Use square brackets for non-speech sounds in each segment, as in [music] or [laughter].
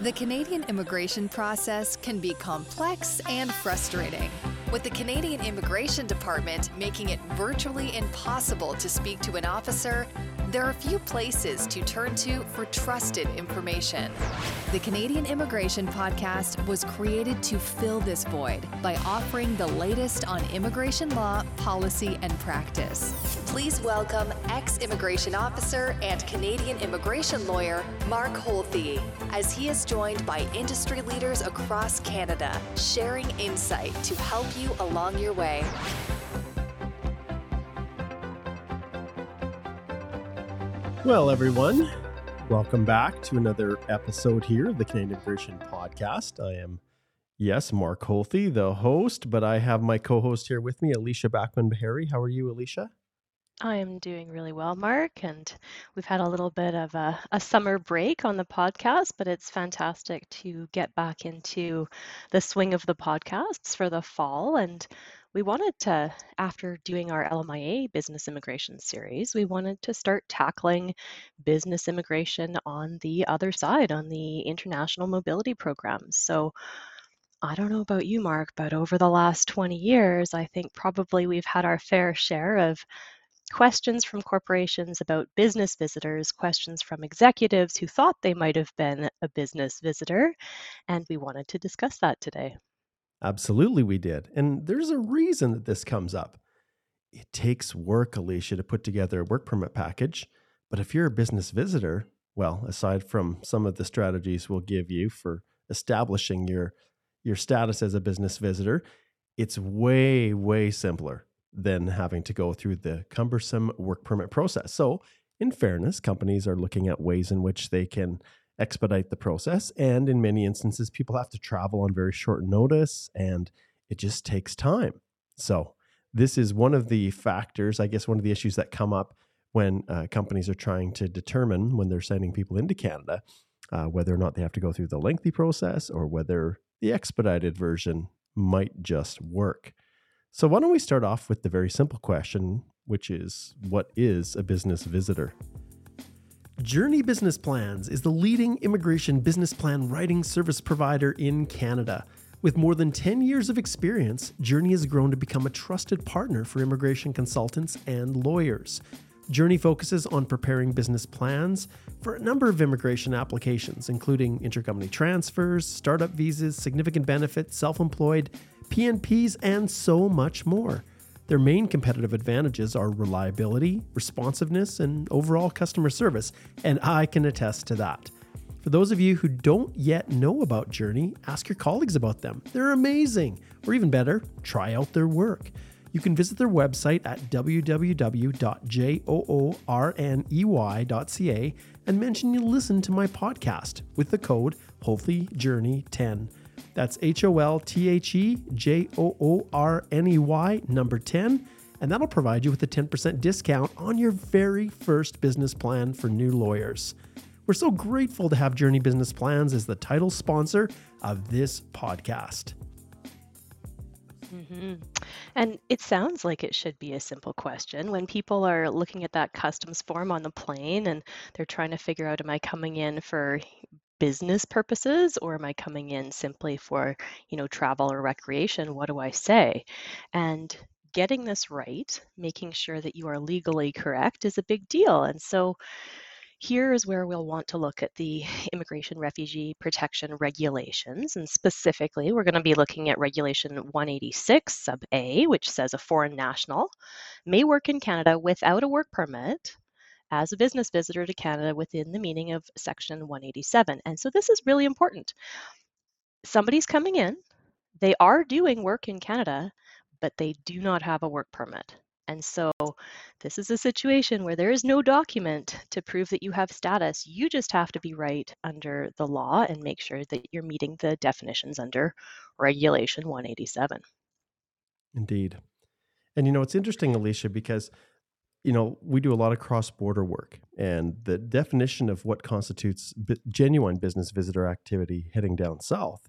The Canadian immigration process can be complex and frustrating. With the Canadian Immigration Department making it virtually impossible to speak to an officer, there are few places to turn to for trusted information. The Canadian Immigration Podcast was created to fill this void by offering the latest on immigration law, policy, and practice. Please welcome ex immigration officer and Canadian immigration lawyer Mark Holthe, as he is joined by industry leaders across Canada, sharing insight to help you along your way. Well, everyone, welcome back to another episode here of the Canadian Immigration Podcast. I am, yes, Mark Holthe, the host, but I have my co host here with me, Alicia Backman Bahari. How are you, Alicia? I am doing really well, Mark, and we've had a little bit of a, a, summer break on the podcast, but it's fantastic to get back into the swing of the podcasts for the fall. And we wanted to, after doing our LMIA business immigration series, we wanted to start tackling business immigration on the other side, on the international mobility programs. So I don't know about you, Mark, but over the last 20 years, I think probably we've had our fair share of questions from corporations about business visitors, questions from executives who thought they might have been a business visitor, and we wanted to discuss that today. Absolutely, we did. And there's a reason that this comes up. It takes work, Alicia, to put together a work permit package. But if you're a business visitor, well, aside from some of the strategies we'll give you for establishing your your status as a business visitor, it's way way simpler than having to go through the cumbersome work permit process. So, in fairness, companies are looking at ways in which they can expedite the process. And in many instances, people have to travel on very short notice and it just takes time. So, this is one of the factors, I guess, one of the issues that come up when uh, companies are trying to determine when they're sending people into Canada uh, whether or not they have to go through the lengthy process or whether the expedited version might just work. So, why don't we start off with the very simple question, which is what is a business visitor? Joorney Business Plans is the leading immigration business plan writing service provider in Canada. With more than 10 years of experience, Joorney has grown to become a trusted partner for immigration consultants and lawyers. Joorney focuses on preparing business plans for a number of immigration applications, including intercompany transfers, startup visas, significant benefits, self employed, PNPs, and so much more. Their main competitive advantages are reliability, responsiveness, and overall customer service, and I can attest to that. For those of you who don't yet know about Joorney, ask your colleagues about them. They're amazing. Or even better, try out their work. You can visit their website at www.joorney.ca and mention you listen to my podcast with the code HOLTHEJOORNEY10. That's H O L T H E J O O R N E Y, number 10. And that'll provide you with a 10% discount on your very first business plan for new lawyers. We're so grateful to have Joorney Business Plans as the title sponsor of this podcast. Mm-hmm. And it sounds like it should be a simple question. When people are looking at that customs form on the plane and they're trying to figure out, am I coming in for business purposes or am I coming in simply for, you know, travel or recreation? What do I say? And getting this right, making sure that you are legally correct is a big deal. And so here is where we'll want to look at the [laughs] immigration refugee protection regulations. And specifically, we're going to be looking at Regulation 186, sub A, which says a foreign national may work in Canada without a work permit as a business visitor to Canada within the meaning of Section 187. And so this is really important. Somebody's coming in, they are doing work in Canada, but they do not have a work permit. And so this is a situation where there is no document to prove that you have status. You just have to be right under the law and make sure that you're meeting the definitions under Regulation 187. Indeed. And you know, it's interesting, Alicia, because you know, we do a lot of cross border work, and the definition of what constitutes b- genuine business visitor activity heading down south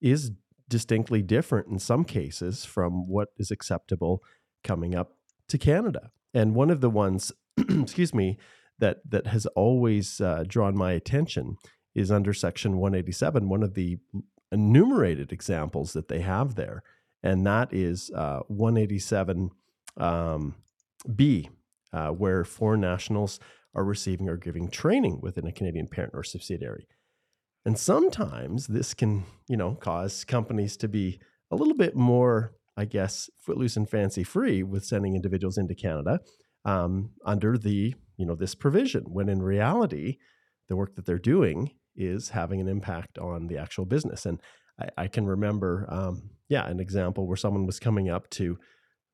is distinctly different in some cases from what is acceptable coming up to Canada. And one of the ones, [clears throat] excuse me, that that has always uh, drawn my attention is under Section 187, one of the enumerated examples that they have there. And that is uh, 187 um, B, uh, where foreign nationals are receiving or giving training within a Canadian parent or subsidiary. And sometimes this can, you know, cause companies to be a little bit more, I guess, footloose and fancy free with sending individuals into Canada um, under the, you know, this provision. When in reality, the work that they're doing is having an impact on the actual business. And I, I can remember, um, yeah, an example where someone was coming up to,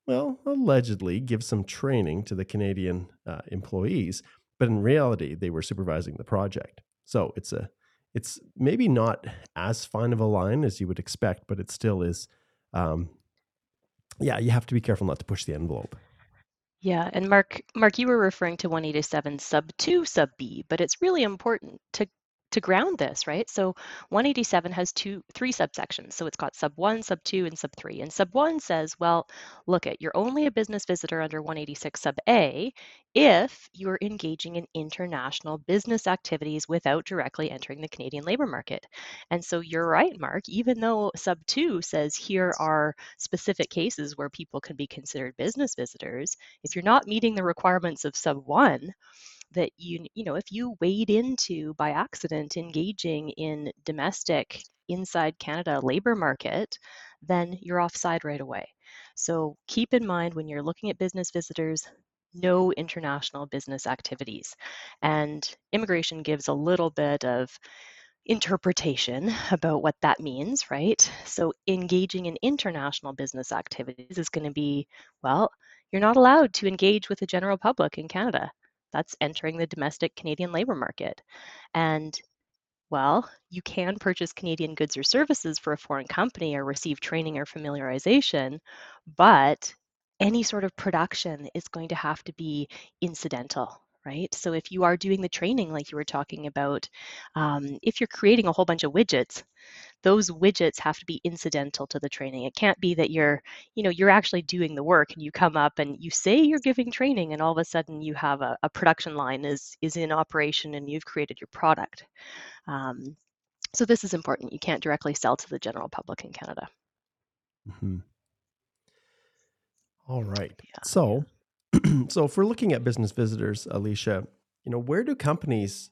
well, allegedly give some training to the Canadian uh, employees, but in reality, they were supervising the project. So it's a, it's maybe not as fine of a line as you would expect, but it still is. Um, yeah, you have to be careful not to push the envelope. Yeah, and Mark, Mark, you were referring to 187 sub 2 sub B, but it's really important to to ground this, right? So 187 has two, three subsections. So it's got sub one, sub two, and sub three. And sub one says, well, look at you're only a business visitor under 186 sub A if you're engaging in international business activities without directly entering the Canadian labor market. And so you're right, Mark, even though sub two says here are specific cases where people can be considered business visitors, if you're not meeting the requirements of sub one, that you you know if you wade into by accident engaging in domestic inside Canada labor market, then you're offside right away. So keep in mind when you're looking at business visitors, no international business activities. And immigration gives a little bit of interpretation [laughs] about what that means, right? So engaging in international business activities is going to be, well, you're not allowed to engage with the general public in Canada that's entering the domestic Canadian labor market. And well, you can purchase Canadian goods or services for a foreign company or receive training or familiarization, but any sort of production is going to have to be incidental, right? So if you are doing the training, like you were talking about, um, if you're creating a whole bunch of widgets, those widgets have to be incidental to the training. It can't be that you're, you know, you're actually doing the work and you come up and you say you're giving training and all of a sudden you have a, a production line is is in operation and you've created your product. Um, so this is important. You can't directly sell to the general public in Canada. Mm-hmm. All right. Yeah. So, [clears throat] so if we're looking at business visitors, Alicia, you know, where do companies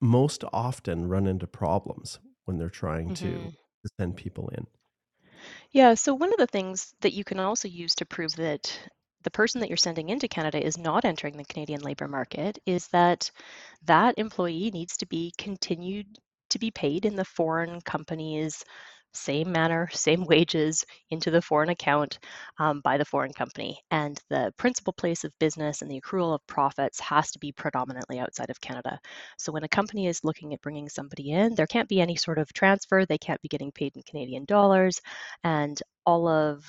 most often run into problems? When they're trying to, hmm to send people in. Yeah, so one of the things that you can also use to prove that the person that you're sending into Canada is not entering the Canadian labor market is that that employee needs to be continued to be paid in the foreign company's same manner, [laughs] same wages into the foreign account um, by the foreign company. And the principal place of business and the accrual of profits has to be predominantly outside of Canada. So when a company is looking at bringing somebody in, there can't be any sort of transfer, they can't be getting paid in Canadian dollars, and all of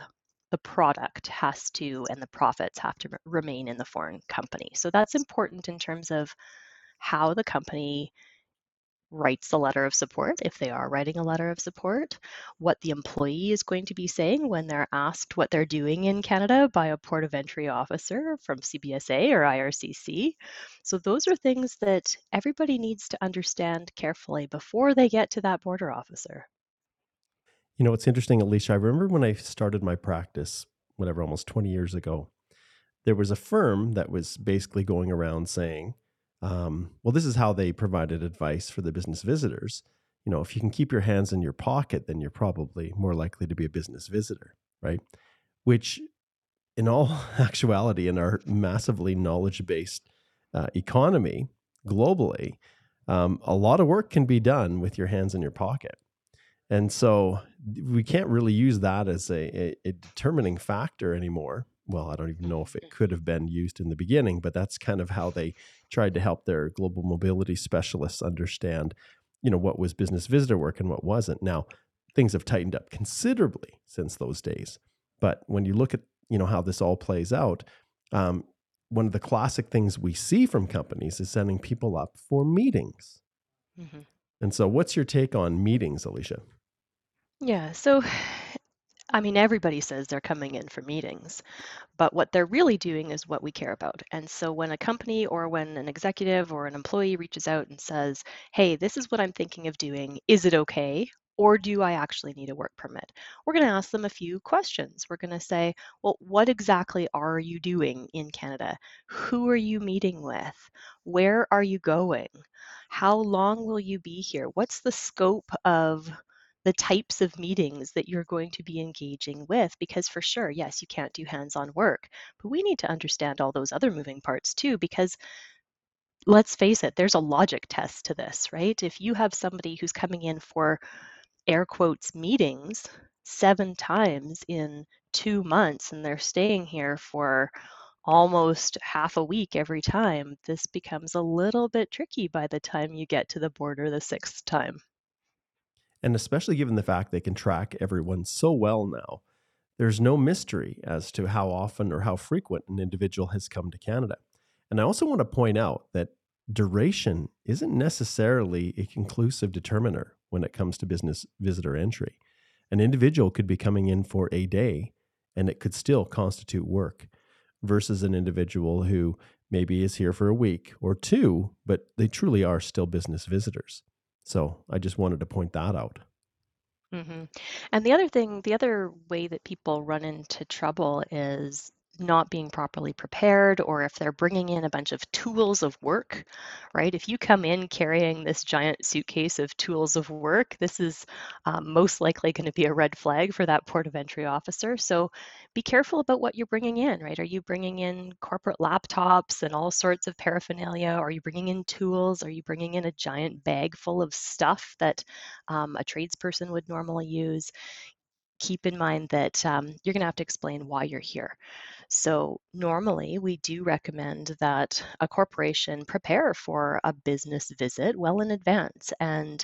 the product has to and the profits have to remain in the foreign company. So that's important in terms of how the company writes a letter of support, if they are writing a letter of support, what the employee is going to be saying when they're asked what they're doing in Canada by a port of entry officer from CBSA or IRCC. So, those are things that everybody needs to understand carefully before they get to that border officer. You know, it's interesting, Alicia. I remember when I started my practice, whatever, almost 20 years ago, there was a firm that was basically going around saying, um, well, this is how they provided advice for the business visitors. You know, if you can keep your hands in your pocket, then you're probably more likely to be a business visitor, right? Which, in all [laughs] actuality, in our massively knowledge based uh, economy globally, um, a lot of work can be done with your hands in your pocket. And so we can't really use that as a, a, a determining factor anymore well, I don't even know if it could have been used in the beginning, but that's kind of how they tried to help their global mobility specialists understand, you know, what was business visitor work and what wasn't. Now, things have tightened up considerably since those days. But when you look at, you know, how this all plays out, um, one of the classic things we see from companies is sending people up for meetings. Mm-hmm. And so, what's your take on meetings, Alicia? Yeah. So, I mean, everybody says they're coming in for meetings, but what they're really doing is what we care about. And so when a company or when an executive or an employee reaches out and says, hey, this is what I'm thinking of doing, is it okay? Or do I actually need a work permit? We're going to ask them a few questions. We're going to say, well, what exactly are you doing in Canada? Who are you meeting with? Where are you going? How long will you be here? What's the scope of the types of meetings that you're going to be engaging with because for sure yes you can't do hands-on work but we need to understand all those other moving parts too because let's face it there's a logic test to this right if you have somebody who's coming in for air quotes meetings seven times in two months and they're staying here for almost half a week every time, this becomes a little bit tricky by the time you get to the border the sixth time. And especially given the fact they can track everyone so well now, there's no mystery as to how often or how frequent an individual has come to Canada. And I also want to point out that duration isn't necessarily a conclusive determiner when it comes to business visitor entry. An individual could be coming in for a day and it could still constitute work versus an individual who maybe is here for a week or two, but they truly are still business visitors. So I just wanted to point that out. hmm And the other thing, the other way that people run into trouble is not being properly prepared or if they're bringing in a bunch of tools of work, right? If you come in carrying this giant suitcase of tools of work, this is um, most likely going to be a red flag for that port of entry officer. So be careful about what you're bringing in, right? Are you bringing in corporate laptops and all sorts of paraphernalia? Are you bringing in tools? Are you bringing in a giant bag full of stuff that um, a tradesperson would normally use? keep in mind that um, you're going to have to explain why you're here. So, normally, we do recommend that a corporation prepare for a business visit well in advance. And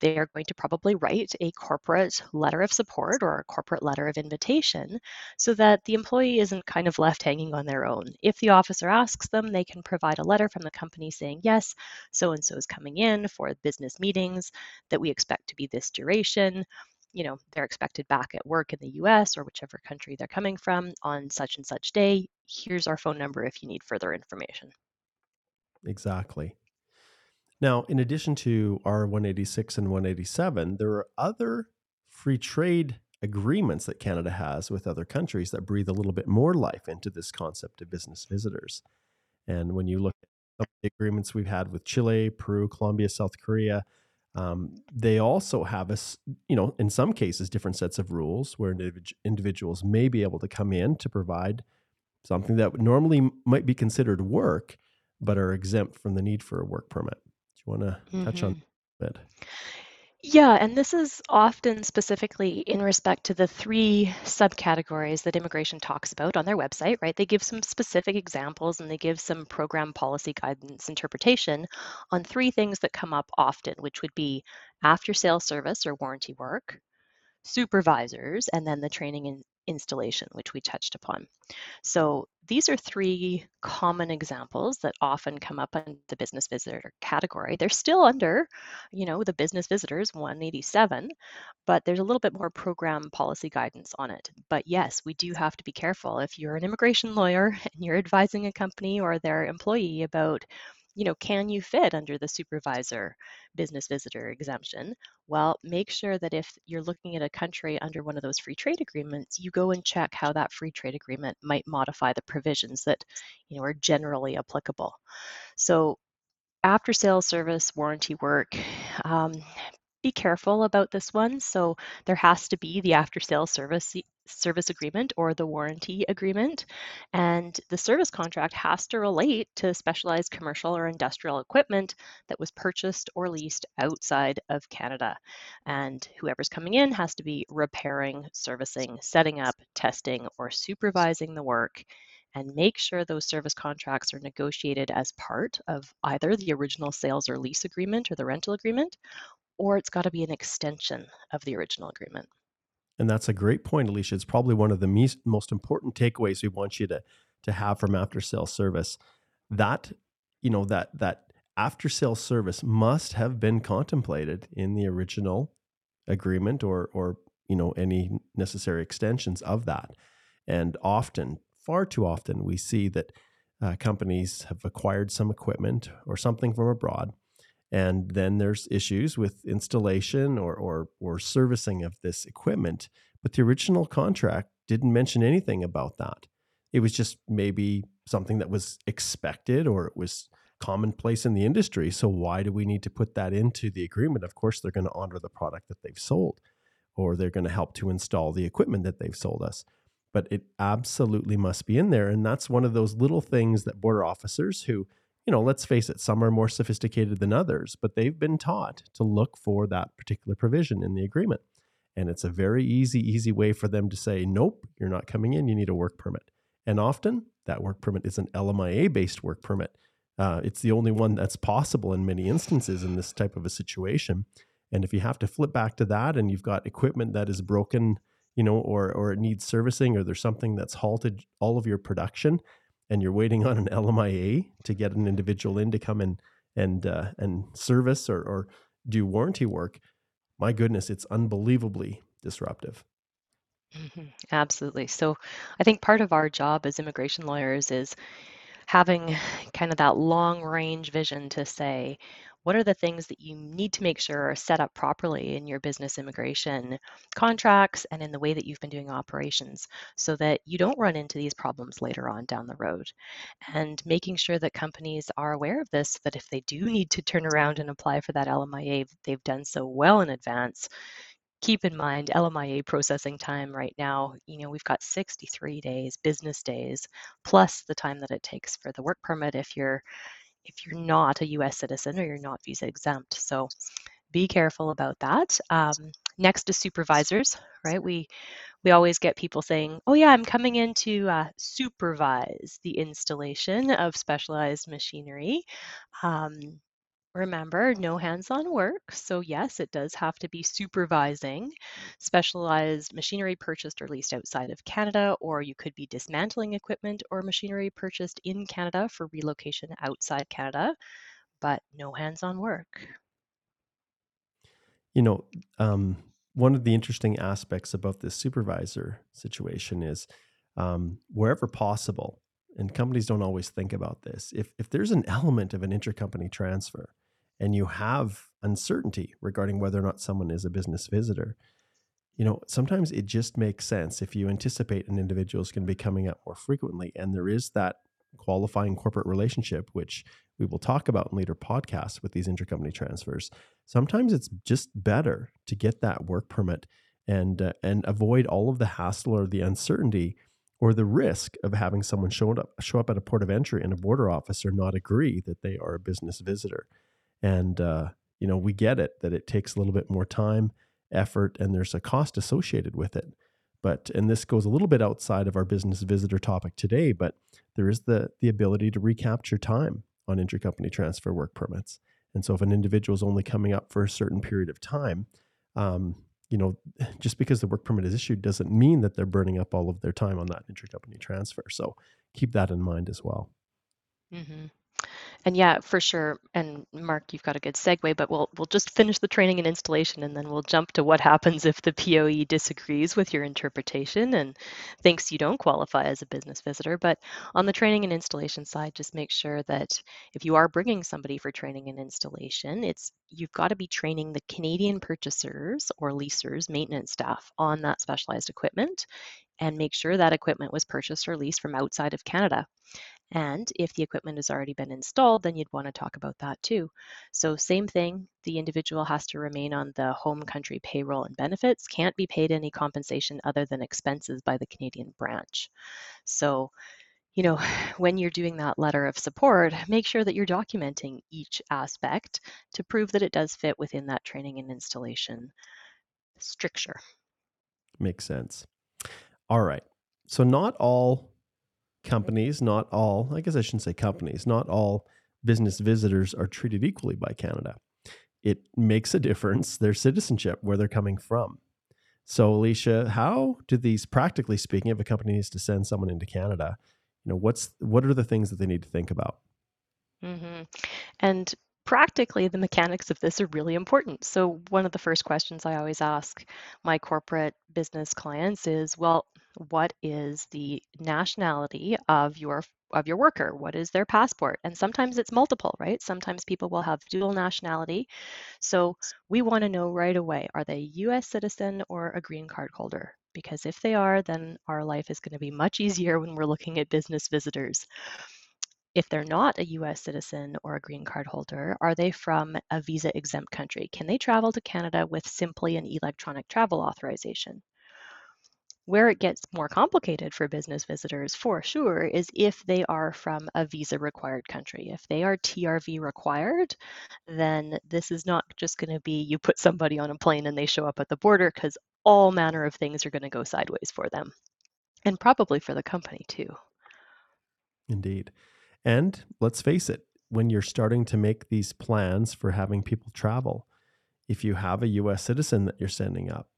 they're going to probably write a corporate letter of support or a corporate letter of invitation so that the employee isn't kind of left hanging on their own. If the officer asks them, they can provide a letter from the company saying, yes, so and so is coming in for business meetings that we expect to be this duration you know, they're expected back at work in the US or whichever country they're coming from on such and such day. Here's our phone number if you need further information. Exactly. Now, in addition to R186 and 187, there are other free trade agreements that Canada has with other countries that breathe a little bit more life into this concept of business visitors. And when you look at the agreements we've had with Chile, Peru, Colombia, South Korea, um, they also have us, you know, in some cases, different sets of rules where individuals may be able to come in to provide something that normally might be considered work, but are exempt from the need for a work permit. Do you want to mm-hmm. touch on mm-hmm. that? Yeah, and this is often specifically in respect to the three subcategories that immigration talks about on their website, right? They give some specific examples and they give some program policy guidance interpretation on three things that come up often, which would be after sales service or warranty work, supervisors, and then the training and installation, which we touched upon. So these are three common examples that often come up in the business visitor category. They're still under, you know, the business visitors 187, but there's a little bit more program policy guidance on it. But yes, we do have to be careful. If you're an immigration lawyer [laughs] and you're advising a company or their employee about you know, can you fit under the supervisor business visitor exemption? Well, make sure that if you're looking at a country under one of those free trade agreements, you go and check how that free trade agreement might modify the provisions that, you know, are generally applicable. So after sales service warranty work, um, be careful about this one. So there has to be the after sales service service agreement or the warranty agreement. And the service contract has to relate to specialized commercial or industrial equipment that was purchased or leased outside of Canada. And whoever's coming in has to be repairing, servicing, setting up, testing, or supervising the work. And make sure those service contracts are negotiated as part of either the original sales or lease agreement or the rental agreement, or it's got to be an extension of the original agreement. And that's a great point, Alicia. It's probably one of the most important takeaways we want you to to have from after sales service. That you know that that after sales service must have been contemplated in the original agreement or or you know any necessary extensions of that. And often, far too often, we see that uh, companies have acquired some equipment or something from abroad, and then there's issues with installation or or, or servicing of this equipment. But the original contract didn't mention anything about that. It was just maybe something that was expected or it was commonplace in the industry. So why do we need to put that into the agreement? Of course, they're going to honor the product that they've sold, or they're going to help to install the equipment that they've sold us. But it absolutely must be in there. And that's one of those little things that border officers who, you know, let's face it, some are more sophisticated than others, but they've been taught to look for that particular provision in the agreement. And it's a very easy, easy way for them to say, nope, you're not coming in, you need a work permit. And often that work permit is an LMIA based work permit. Uh, it's the only one that's possible in many instances in this type of a situation. And if you have to flip back to that and you've got equipment that is broken, you know, or or it needs servicing, or there's something that's halted all of your production, and you're waiting on an LMIA to get an individual in to come in and uh, and service or, or do warranty work, my goodness, it's unbelievably disruptive. Mm-hmm. Absolutely. So I think part of our job as immigration lawyers is having kind of that long range vision to say, what are the things that you need to make sure are set up properly in your business immigration contracts and in the way that you've been doing operations so that you don't run into these problems later on down the road? And making sure that companies are aware of this that if they do need to turn around and apply for that LMIA they've done so well in advance keep in mind LMIA processing time right now, you know, we've got 63 days, business days, plus the time that it takes for the work permit if you're if you're not a US citizen or you're not visa exempt. So be careful about that. Um, next is supervisors, right? We we always get people saying, "Oh yeah, I'm coming in to uh, supervise the installation of specialized machinery." Um, Remember, no hands-on work. So yes, it does have to be supervising specialized machinery purchased or leased outside of Canada, or you could be dismantling equipment or machinery purchased in Canada for relocation outside Canada, but no hands-on work. You know, um, one of the interesting aspects about this supervisor situation is um, wherever possible, and companies don't always think about this. If if there's an element of an intercompany transfer, and you have uncertainty regarding whether or not someone is a business visitor, you know, sometimes it just makes sense if you anticipate an individual is going to be coming up more frequently and there is that qualifying corporate relationship, which we will talk about in later podcasts with these intercompany transfers. Sometimes it's just better to get that work permit and uh, and avoid all of the hassle or the uncertainty or the risk of having someone show up show up at a port of entry and a border officer not agree that they are a business visitor. And, uh, you know, we get it that it takes a little bit more time, effort, and there's a cost associated with it. But, and this goes a little bit outside of our business visitor topic today, but there is the, the ability to recapture time on intercompany transfer work permits. And so if an individual is only coming up for a certain period of time, um, you know, [sighs] just because the work permit is issued doesn't mean that they're burning up all of their time on that intercompany transfer. So keep that in mind as well. Mm-hmm. And yeah, for sure. And Mark, you've got a good segue, but we'll we'll just finish the training and installation, and then we'll jump to what [laughs] happens if the POE disagrees with your interpretation and thinks you don't qualify as a business visitor. But on the training and installation side, just make sure that if you are bringing somebody for training and installation, it's you've got to be training the Canadian purchasers or leasers, maintenance staff on that specialized equipment and make sure that equipment was purchased or leased from outside of Canada. And if the equipment has already been installed, then you'd want to talk about that too. So, same thing, the individual has to remain on the home country payroll and benefits, can't be paid any compensation other than expenses by the Canadian branch. So, you know, [sighs] when you're doing that letter of support, make sure that you're documenting each aspect to prove that it does fit within that training and installation stricture. Makes sense. All right. So, not all companies, not all, I guess I shouldn't say companies, not all business visitors are treated equally by Canada. It makes a difference, their citizenship, where they're coming from. So, Alicia, how do these, practically speaking, if a company needs to send someone into Canada, you know, what's what are the things that they need to think about? Mm-hmm. And practically, the mechanics of this are really important. So, one of the first questions I always ask my corporate business clients is, well, what is the nationality of your of your worker? What is their passport? And sometimes it's multiple right? Sometimes people will have dual nationality. So we want to know right away are they US citizen or a green card holder? Because if they are then our life is going to be much easier when we're looking at business visitors. If they're not a US citizen or a green card holder, are they from a visa exempt country? Can they travel to Canada with simply an electronic travel authorization? Where it gets more complicated for business visitors, for sure, is if they are from a visa required country. If they are TRV required, then this is not just going to be you put somebody on a plane and they show up at the border because all manner of things are going to go sideways for them and probably for the company too. Indeed. And let's face it, when you're starting to make these plans for having people travel, if you have a US citizen that you're sending up,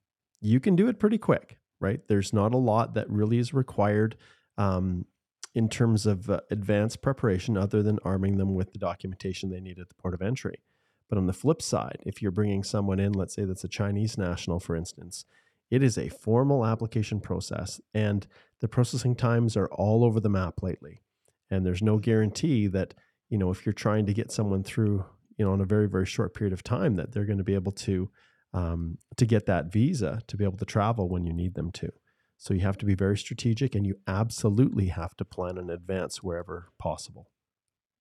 you can do it pretty quick right? There's not a lot that really is required um, in terms of uh, advanced preparation other than arming them with the documentation they need at the port of entry. But on the flip side, if you're bringing someone in, let's say that's a Chinese national, for instance, it is a formal application process, and the processing times are all over the map lately. And there's no guarantee that, you know, if you're trying to get someone through, you know, in a very, very short period of time, that they're going to be able to um, to get that visa to be able to travel when you need them to. So you have to be very strategic and you absolutely have to plan in advance wherever possible.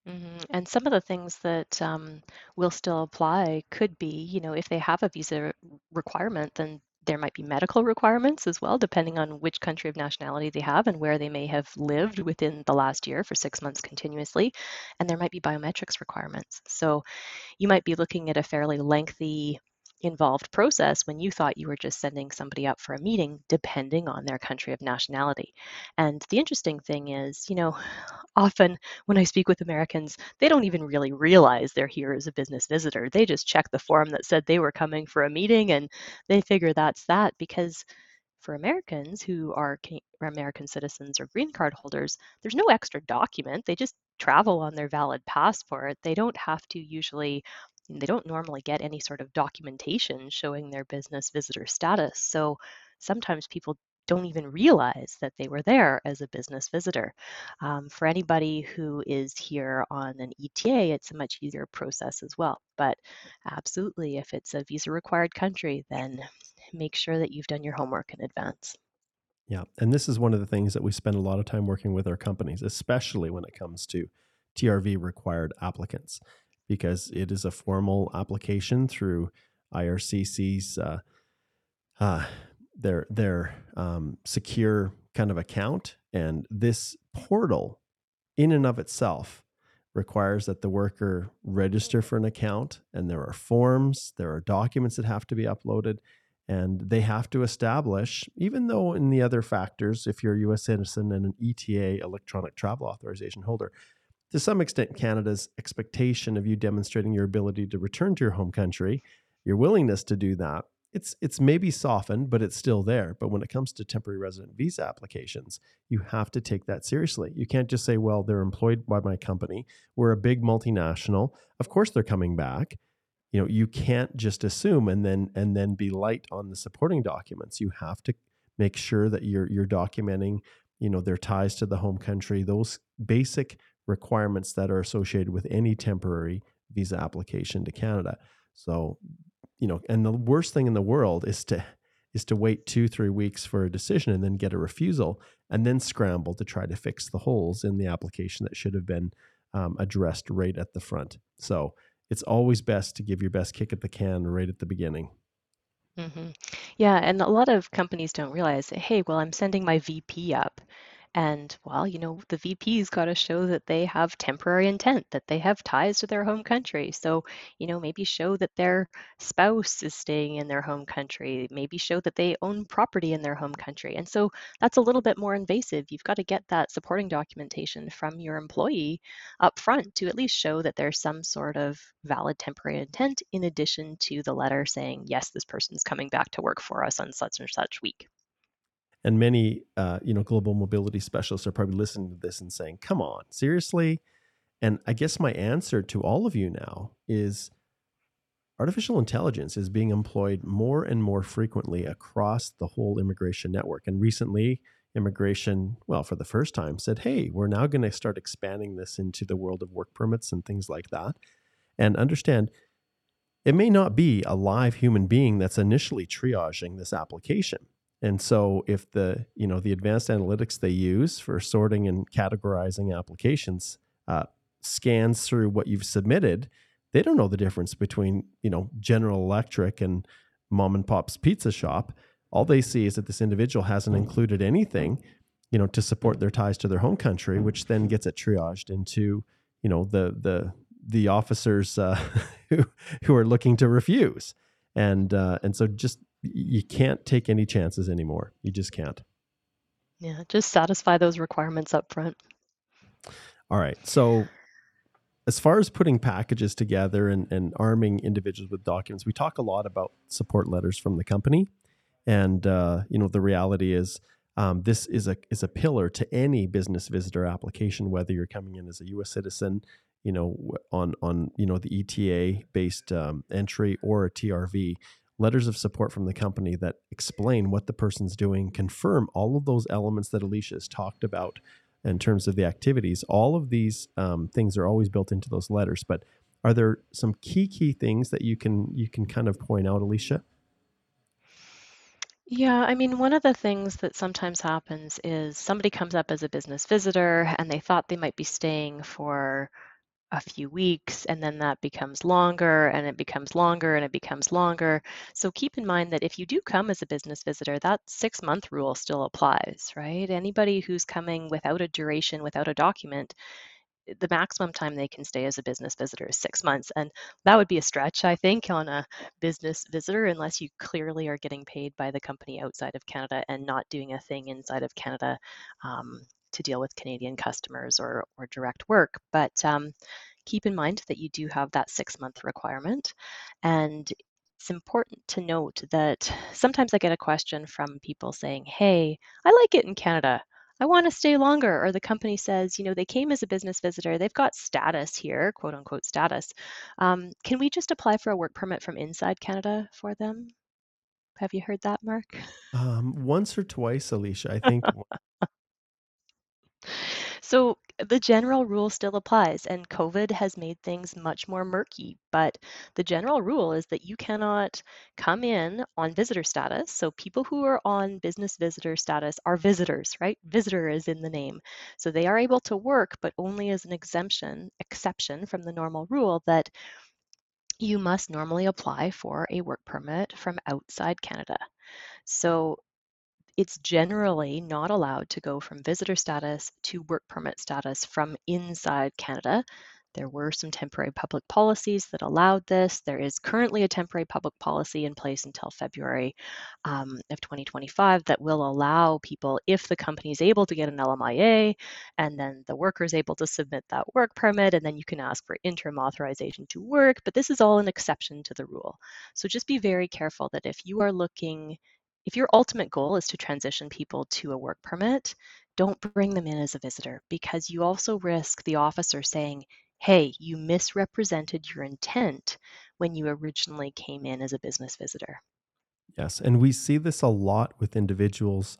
Mm-hmm. And some of the things that um, will still apply could be, you know, if they have a visa requirement, then there might be medical requirements as well, depending on which country of nationality they have and where they may have lived within the last year for six months continuously. And there might be biometrics requirements. So you might be looking at a fairly lengthy involved process when you thought you were just sending somebody up for a meeting, depending on their country of nationality. And the interesting thing is, you know, [sighs] often when I speak with Americans, they don't even really realize they're here as a business visitor. They just check the form that said they were coming for a meeting and they figure that's that because for Americans who are American citizens or green card holders, there's no extra document. They just travel on their valid passport. They don't have to usually they don't normally get any sort of documentation showing their business visitor status. So sometimes people don't even realize that they were there as a business visitor. Um, for anybody who is here on an ETA, it's a much easier process as well. But absolutely, if it's a visa required country, then make sure that you've done your homework in advance. Yeah. And this is one of the things that we spend a lot of time working with our companies, especially when it comes to TRV required applicants because it is a formal application through IRCC's uh, uh, their their um, secure kind of account, and this portal, in and of itself, requires that the worker register for an account, and there are forms, there are documents that have to be uploaded, and they have to establish, even though in the other factors, if you're a U.S. citizen and an ETA electronic travel authorization holder, to some extent, Canada's expectation of you demonstrating your ability to return to your home country, your willingness to do that, it's it's maybe softened, but it's still there. But when it comes to temporary resident visa applications, you have to take that seriously. You can't just say, "Well, they're employed by my company. We're a big multinational. Of course, they're coming back." You know, you can't just assume and then and then be light on the supporting documents. You have to make sure that you're you're documenting, you know, their ties to the home country, those basic requirements that are associated with any temporary visa application to Canada. So, you know, and the worst thing in the world is to is to wait two, three weeks for a decision and then get a refusal and then scramble to try to fix the holes in the application that should have been um, addressed right at the front. So it's always best to give your best kick at the can right at the beginning. Mm-hmm. Yeah, and a lot of companies don't realize, hey, well, I'm sending my VP up. And well, you know, the VP's got to show that they have temporary intent, that they have ties to their home country. So, you know, maybe show that their spouse is staying in their home country, maybe show that they own property in their home country. And so that's a little bit more invasive. You've got to get that supporting documentation from your employee up front to at least show that there's some sort of valid temporary intent in addition to the letter saying, yes, this person's coming back to work for us on such and such week and many uh, you know global mobility specialists are probably listening to this and saying come on seriously And I guess my answer to all of you now is artificial intelligence is being employed more and more frequently across the whole immigration network. And recently, immigration, well, for the first time, said, hey, we're now going to start expanding this into the world of work permits and things like that. And understand it may not be a live human being that's initially triaging this application. And so if the, you know, the advanced analytics they use for sorting and categorizing applications uh, scans through what you've submitted, they don't know the difference between, you know, General Electric and mom and pop's pizza shop. All they see is that this individual hasn't included anything, you know, to support their ties to their home country, which then gets it triaged into, you know, the the the officers uh, [laughs] who who are looking to refuse, and uh, and so just you can't take any chances anymore. You just can't. Yeah, just satisfy those requirements up front. All right, so as far as putting packages together and, and arming individuals with documents, we talk a lot about support letters from the company, and uh, you know the reality is um, this is a is a pillar to any business visitor application, whether you're coming in as a U.S. citizen, you know, on on you know the ETA based um, entry or a TRV. Letters of support from the company that explain what the person's doing, confirm all of those elements that Alicia has talked about in terms of the activities. All of these um, things are always built into those letters. But are there some key key things that you can you can kind of point out, Alicia? Yeah, I mean, one of the things that sometimes happens is somebody comes up as a business visitor and they thought they might be staying for a few weeks and then that becomes longer and it becomes longer and it becomes longer. So keep in mind that if you do come as a business visitor, that six month rule still applies, right? Anybody who's coming without a duration, without a document, the maximum time they can stay as a business visitor is six months. And that would be a stretch, I think, on a business visitor, unless you clearly are getting paid by the company outside of Canada and not doing a thing inside of Canada um, to deal with Canadian customers or, or direct work. But um, keep in mind that you do have that six month requirement. And it's important to note that sometimes I get a question from people saying, Hey, I like it in Canada. I want to stay longer. Or the company says, you know, they came as a business visitor, they've got status here, quote unquote status. Um, can we just apply for a work permit from inside Canada for them? Have you heard that, Mark? Um, once or twice, Alicia. I [laughs] think So the general rule still applies, and COVID has made things much more murky. But the general rule is that you cannot come in on visitor status. So people who are on business visitor status are visitors, right? Visitor is in the name. So they are able to work, but only as an exemption, exception from the normal rule that you must normally apply for a work permit from outside Canada. So it's generally not allowed to go from visitor status to work permit status from inside Canada. There were some temporary public policies that allowed this. There is currently a temporary public policy in place until February um, of 2025 that will allow people, if the company is able to get an LMIA and then the worker is able to submit that work permit, and then you can ask for interim authorization to work. But this is all an exception to the rule. So just be very careful that if you are looking if your ultimate goal is to transition people to a work permit, don't bring them in as a visitor because you also risk the officer saying, hey, you misrepresented your intent when you originally came in as a business visitor. Yes. And we see this a lot with individuals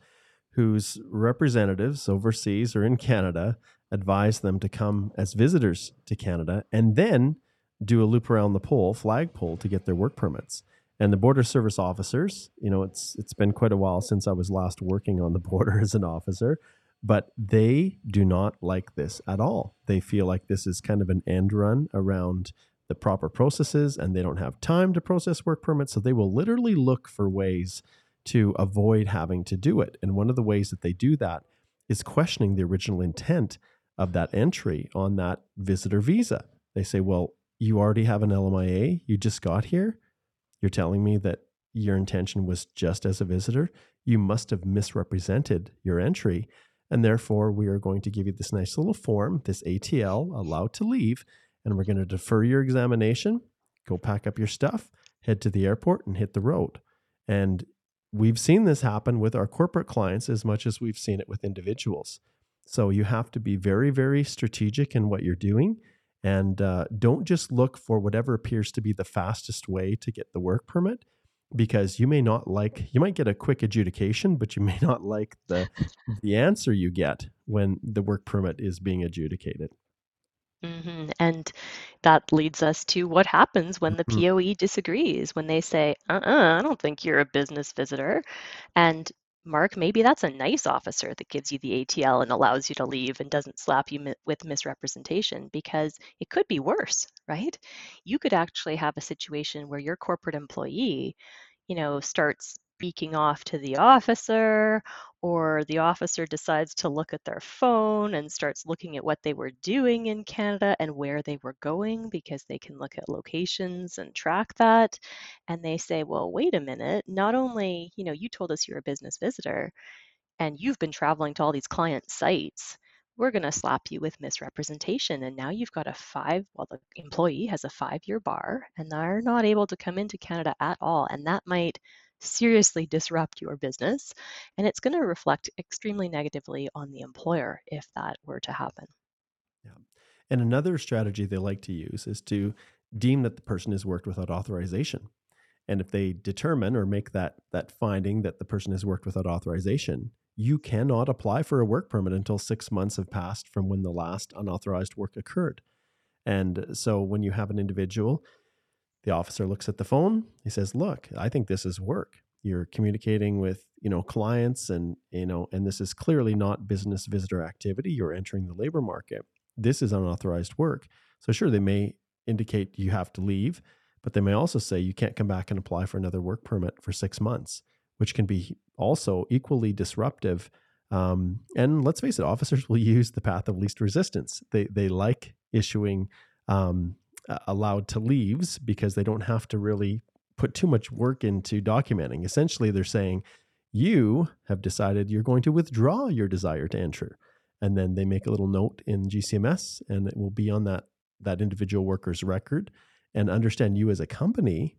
whose representatives overseas or in Canada advise them to come as visitors to Canada and then do a loop around the pole, flagpole, to get their work permits and the border service officers you know it's it's been quite a while since i was last working on the [laughs] border as an officer but they do not like this at all. They feel like this is kind of an end run around the proper processes and they don't have time to process work permits. So they will literally look for ways to avoid having to do it. And one of the ways that they do that is questioning the original intent of that entry on that visitor visa. They say well you already have an lmia you just got here you're telling me that your intention was just as a visitor. You must have misrepresented your entry. And therefore, we are going to give you this nice little form, this ATL, allowed to leave, and we're going to defer your examination, go pack up your stuff, head to the airport, and hit the road. And we've seen this happen with our corporate clients as much as we've seen it with individuals. So you have to be very, very strategic in what you're doing. And uh, don't just look for whatever appears to be the fastest way to get the work permit because you may not like you might get a quick adjudication but you [laughs] may not like the the answer you get when the work permit is being adjudicated mm-hmm. And that leads us to what happens when the Mhm. POE disagrees, when they say, uh-uh, I don't think you're a business visitor. And Mark, maybe that's a nice officer that gives you the ATL and allows you to leave and doesn't slap you with misrepresentation because it could be worse, right? You could actually have a situation where your corporate employee, you know, starts speaking off to the officer or the officer decides to look at their phone and starts looking at what they were doing in Canada and where they were going because they can look at locations and track that. And they say well wait a minute. Not only you know you told us you're a business visitor and you've been traveling to all these client sites we're going to slap you with misrepresentation and now you've got a five well the employee has a five year bar and they're not able to come into canada at all. And that might seriously disrupt your business and it's going to reflect extremely negatively on the employer if that were to happen. Yeah. And another strategy they like to use is to deem that the person has worked without authorization. And if they determine or make that that finding that the person has worked without authorization you cannot apply for a work permit until six months have passed from when the last unauthorized work occurred. And so when you have an individual, the officer looks at the phone, he says, Look, I think this is work. You're communicating with, you know, clients and, you know, and this is clearly not business visitor activity. You're entering the labor market. This is unauthorized work. So sure, they may indicate you have to leave, but they may also say you can't come back and apply for another work permit for six months which can be also equally disruptive. Um, and let's face it, officers [laughs] will use the path of least resistance. They they like issuing um, allowed to leaves because they don't have to really put too much work into documenting. Essentially, they're saying you have decided you're going to withdraw your desire to enter, and then they make a little note in GCMS, and it will be on that that individual worker's record. And understand you as a company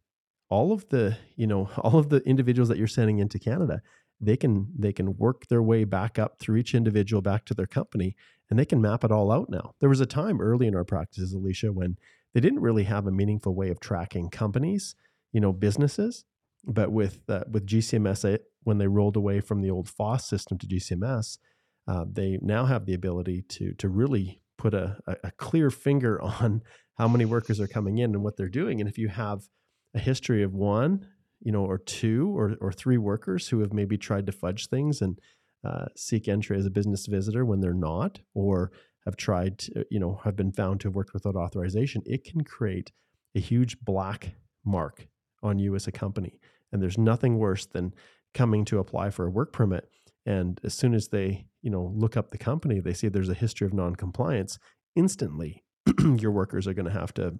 all of the you know [laughs] all of the individuals that you're sending into canada they can they can work their way back up through each individual back to their company and they can map it all out now there was a time early in our practices alicia when they didn't really have a meaningful way of tracking companies you know businesses but with uh, with gcms when they rolled away from the old foss system to gcms uh, they now have the ability to to really put a, a clear finger [laughs] on how many workers are coming in and what they're doing. And if you have a history of one, you know, or two or, or three workers who have maybe tried to fudge things and uh, seek entry as a business visitor when they're not, or have tried to, you know, have been found to have worked without authorization, it can create a huge black mark on you as a company. And there's nothing worse than coming to apply for a work permit. And as soon as they, you know, look up the company, they see there's a history of non-compliance. Instantly, [clears throat] your workers are going to have to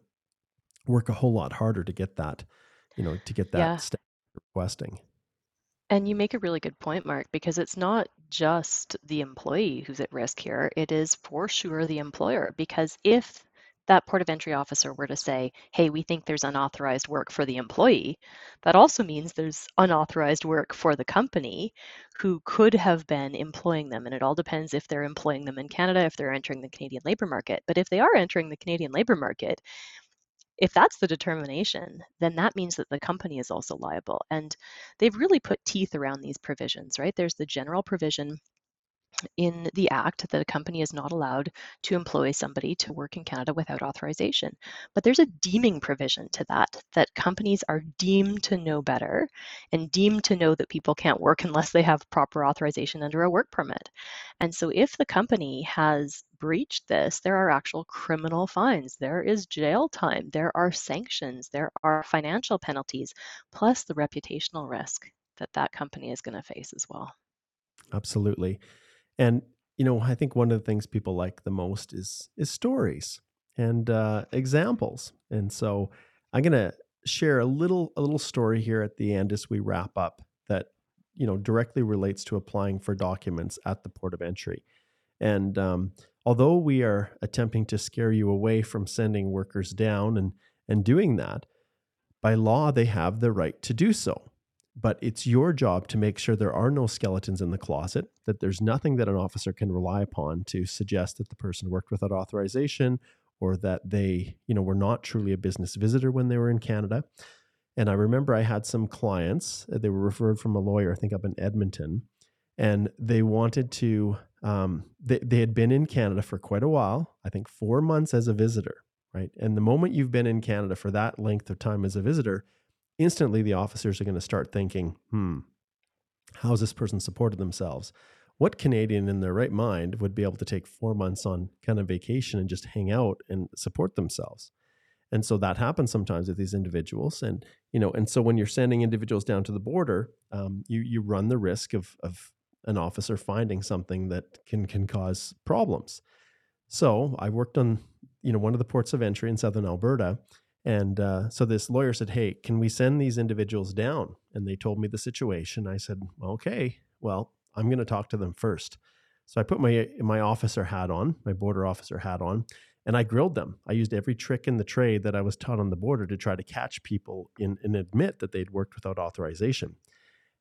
work a whole lot harder to get that, you know, to get that yeah step requesting. And you make a really good point mark because it's not just the employee who's at risk here it is for sure the employer because if that port of entry officer were to say, hey, we think there's unauthorized work for the employee, that also means there's unauthorized work for the company who could have been employing them. And it all depends if they're employing them in Canada, if they're entering the Canadian labor market. But if they are entering the Canadian labor market, if that's the determination, then that means that the company is also liable. And they've really put teeth around these provisions, right? There's the general provision in the act that a company is not allowed to employ somebody to work in Canada without authorization. But there's a deeming provision to that, that companies are deemed to know better and deemed to know that people can't work unless they have proper authorization under a work permit. And so if the company has breached this, there are actual criminal fines, there is jail time, there are sanctions, there are financial penalties, plus the reputational risk that that company is going to face as well. Absolutely. And you know, I think one of the things people like the most is is stories and uh, examples. And so I'm gonna share a little a little story here at the end as we wrap up that you know directly relates to applying for documents at the port of entry. And um, although we are attempting to scare you away from sending workers down and and doing that, by law they have the right to do so but it's your job to make sure there are no skeletons in the closet, that there's nothing that an officer can rely upon to suggest that the person worked without authorization or that they, you know, were not truly a business visitor when they were in Canada. And I remember I had some clients, uh, they were referred from a lawyer, I think up in Edmonton, and they wanted to, um, they, they had been in Canada for quite a while, I think four months as a visitor, right? And the moment you've been in Canada for that length of time as a visitor, instantly the officers are going to start thinking, hmm, how's this person supported themselves? What Canadian in their right mind would be able to take four months on kind of vacation and just hang out and support themselves? And so that happens sometimes with these individuals. And, you know, and so when you're sending individuals down to the border, um, you, you run the risk of, of an officer finding something that can, can cause problems. So I worked on, you know, one of the ports of entry in Southern Alberta and uh, so this lawyer said, Hey, can we send these individuals down? And they told me the situation. I said, Okay, well, I'm going to talk to them first. So I put my my officer hat on, my border officer hat on, and I grilled them. I used every trick in the trade that I was taught on the border to try to catch people in, and admit that they'd worked without authorization.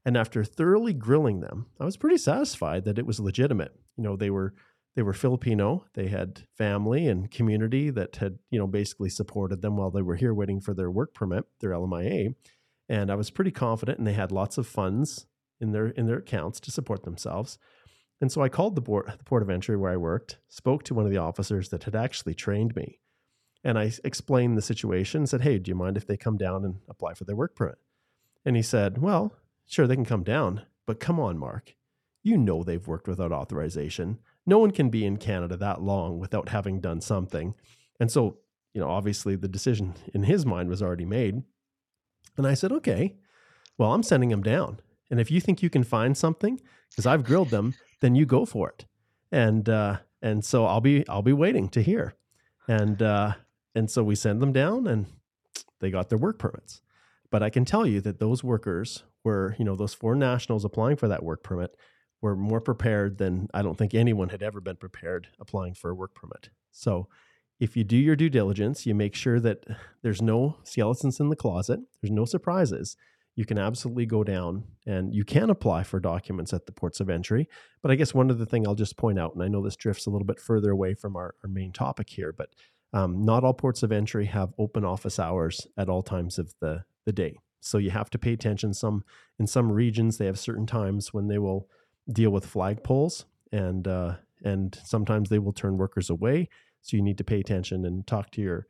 And after thoroughly grilling them, I was pretty satisfied that it was legitimate. You know, they were they were Filipino. They had family and community that had, you know, basically supported them while they were here waiting for their work permit, their LMIA. And I was pretty confident and they had lots of funds in their in their accounts to support themselves. And so I called the port, the port of entry where I worked, spoke to one of the officers that had actually trained me. And I explained the situation and said, Hey, do you mind if they come down and apply for their work permit? And he said, Well, sure, they can come down, but come on, Mark. You know they've worked without authorization no one can be in Canada that long without having done something. And so, you know, obviously the decision in his mind was already made. And I said, okay, well, I'm sending them down. And if you think you can find something, because I've grilled them, then you go for it. And uh, and so I'll be I'll be waiting to hear. And uh, and so we send them down, and they got their work permits. But I can tell you that those workers were, you know, those four nationals applying for that work permit were more prepared than I don't think anyone had ever been prepared applying for a work permit. So if you do your due diligence, you make sure that there's no skeletons in the closet, there's no surprises. You can absolutely go down and you can apply for documents at the ports of entry. But I guess one other thing I'll just point out, and I know this drifts a little bit further away from our, our main topic here, but um, not all ports of entry have open office hours at all times of the, the day. So you have to pay attention. Some in some regions they have certain times when they will deal with flagpoles and uh, and sometimes they will turn workers away. So you need to pay attention and talk to your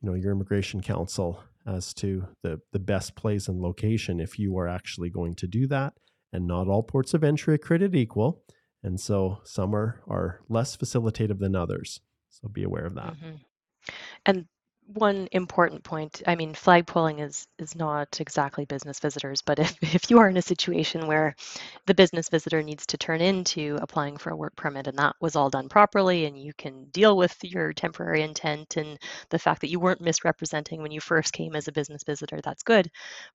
you know your immigration counsel as to the the best place and location if you are actually going to do that. And not all ports of entry are created equal, and so some are are less facilitative than others. So be aware of that. Mm-hmm. And one important point i mean flagpoling is is not exactly business visitors but if, [laughs] if you are in a situation where the business visitor needs to turn into applying for a work permit and that was all done properly and you can deal with your temporary intent and the fact that you weren't misrepresenting when you first came as a business visitor that's good.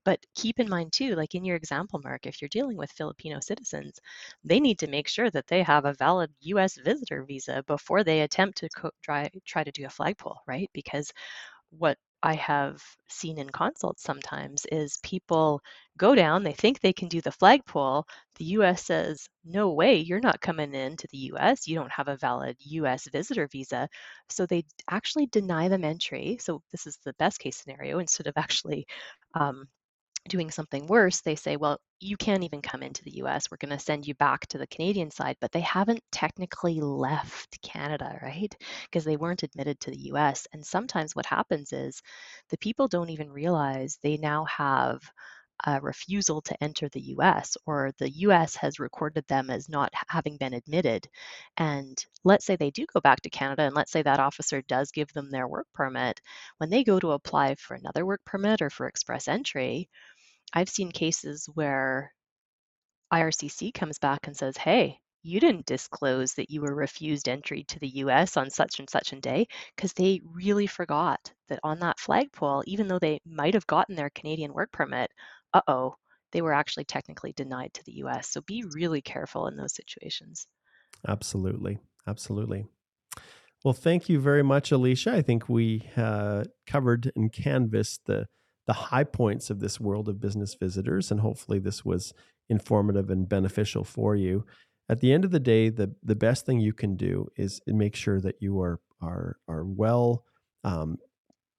But keep in mind too like in your example mark if you're dealing with filipino citizens they need to make sure that they have a valid us visitor visa before they attempt to co- try, try to do a flag flagpole right? Because what I have seen in consults sometimes is people go down, they think they can do the flagpole. The US says, no way, you're not coming into the US. You don't have a valid US visitor visa. So they actually deny them entry. So this is the best case scenario instead of actually um, doing something worse, they say, well, you can't even come into the US. We're going to send you back to the Canadian side. But they haven't technically left Canada, right? Because they weren't admitted to the US. And sometimes what happens is the people don't even realize they now have a refusal to enter the US, or the US has recorded them as not having been admitted. And let's say they do go back to Canada, and let's say that officer does give them their work permit. When they go to apply for another work permit or for express entry, I've seen cases where IRCC comes back and says, hey, you didn't disclose that you were refused entry to the US on such and such a day because they really forgot that on that flagpole, even though they might have gotten their Canadian work permit, uh oh, they were actually technically denied to the US. So be really careful in those situations. Absolutely. Absolutely. Well, thank you very much, Alicia. I think we uh, covered and canvassed the the high points of this world of business visitors, and hopefully this was informative and beneficial for you. At the end of the day, the the best thing you can do is make sure that you are are are well, um,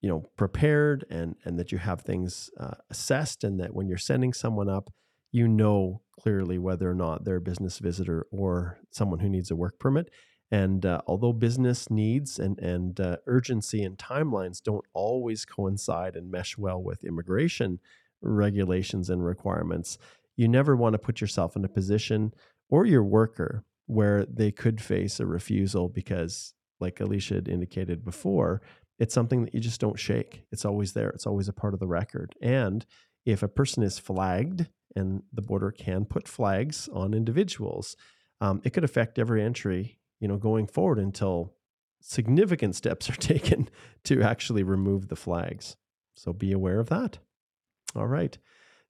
you know, prepared and and that you have things uh, assessed, and that when you're sending someone up, you know clearly whether or not they're a business visitor or someone who needs a work permit. And uh, although business needs and and uh, urgency and timelines don't always coincide and mesh well with immigration regulations and requirements, you never want to put yourself in a position or your worker where they could face a refusal because, like Alicia had indicated before, it's something that you just don't shake. It's always there. It's always a part of the record. And if a person is flagged, and the border can put flags on individuals, um, it could affect every entry you know, going forward until significant steps [laughs] are taken to actually remove the flags. So be aware of that. All right.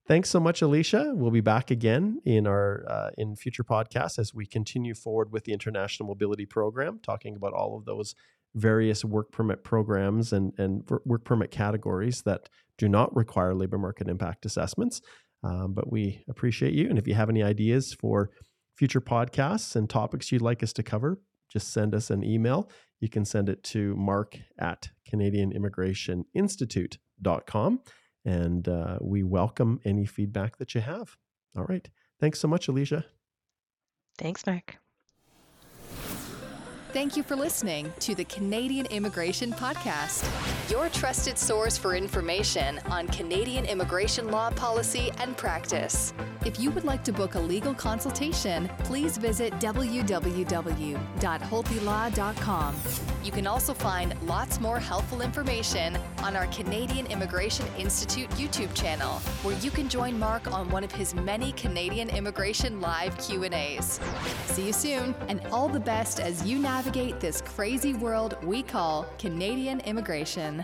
Thanks so much, Alicia. We'll be back again in our uh, in future podcasts as we continue forward with the International Mobility Program, talking about all of those various work permit programs and and work permit categories that do not require labor market impact assessments. Um, but we appreciate you, and if you have any ideas for future podcasts and topics you'd like us to cover, just send us an email. You can send it to mark at CanadianImmigrationInstitute.com. And uh, we welcome any feedback that you have. All right. Thanks so much, Alicia. Thanks, Mark. Thank you for listening to the Canadian Immigration Podcast, your trusted source for information on Canadian immigration law policy and practice. If you would like to book a legal consultation, please visit www.holthelaw.com. You can also find lots more helpful information on our Canadian Immigration Institute YouTube channel, where you can join Mark on one of his many Canadian immigration live Q&As. See you soon, and all the best as you navigate this crazy world we call Canadian immigration.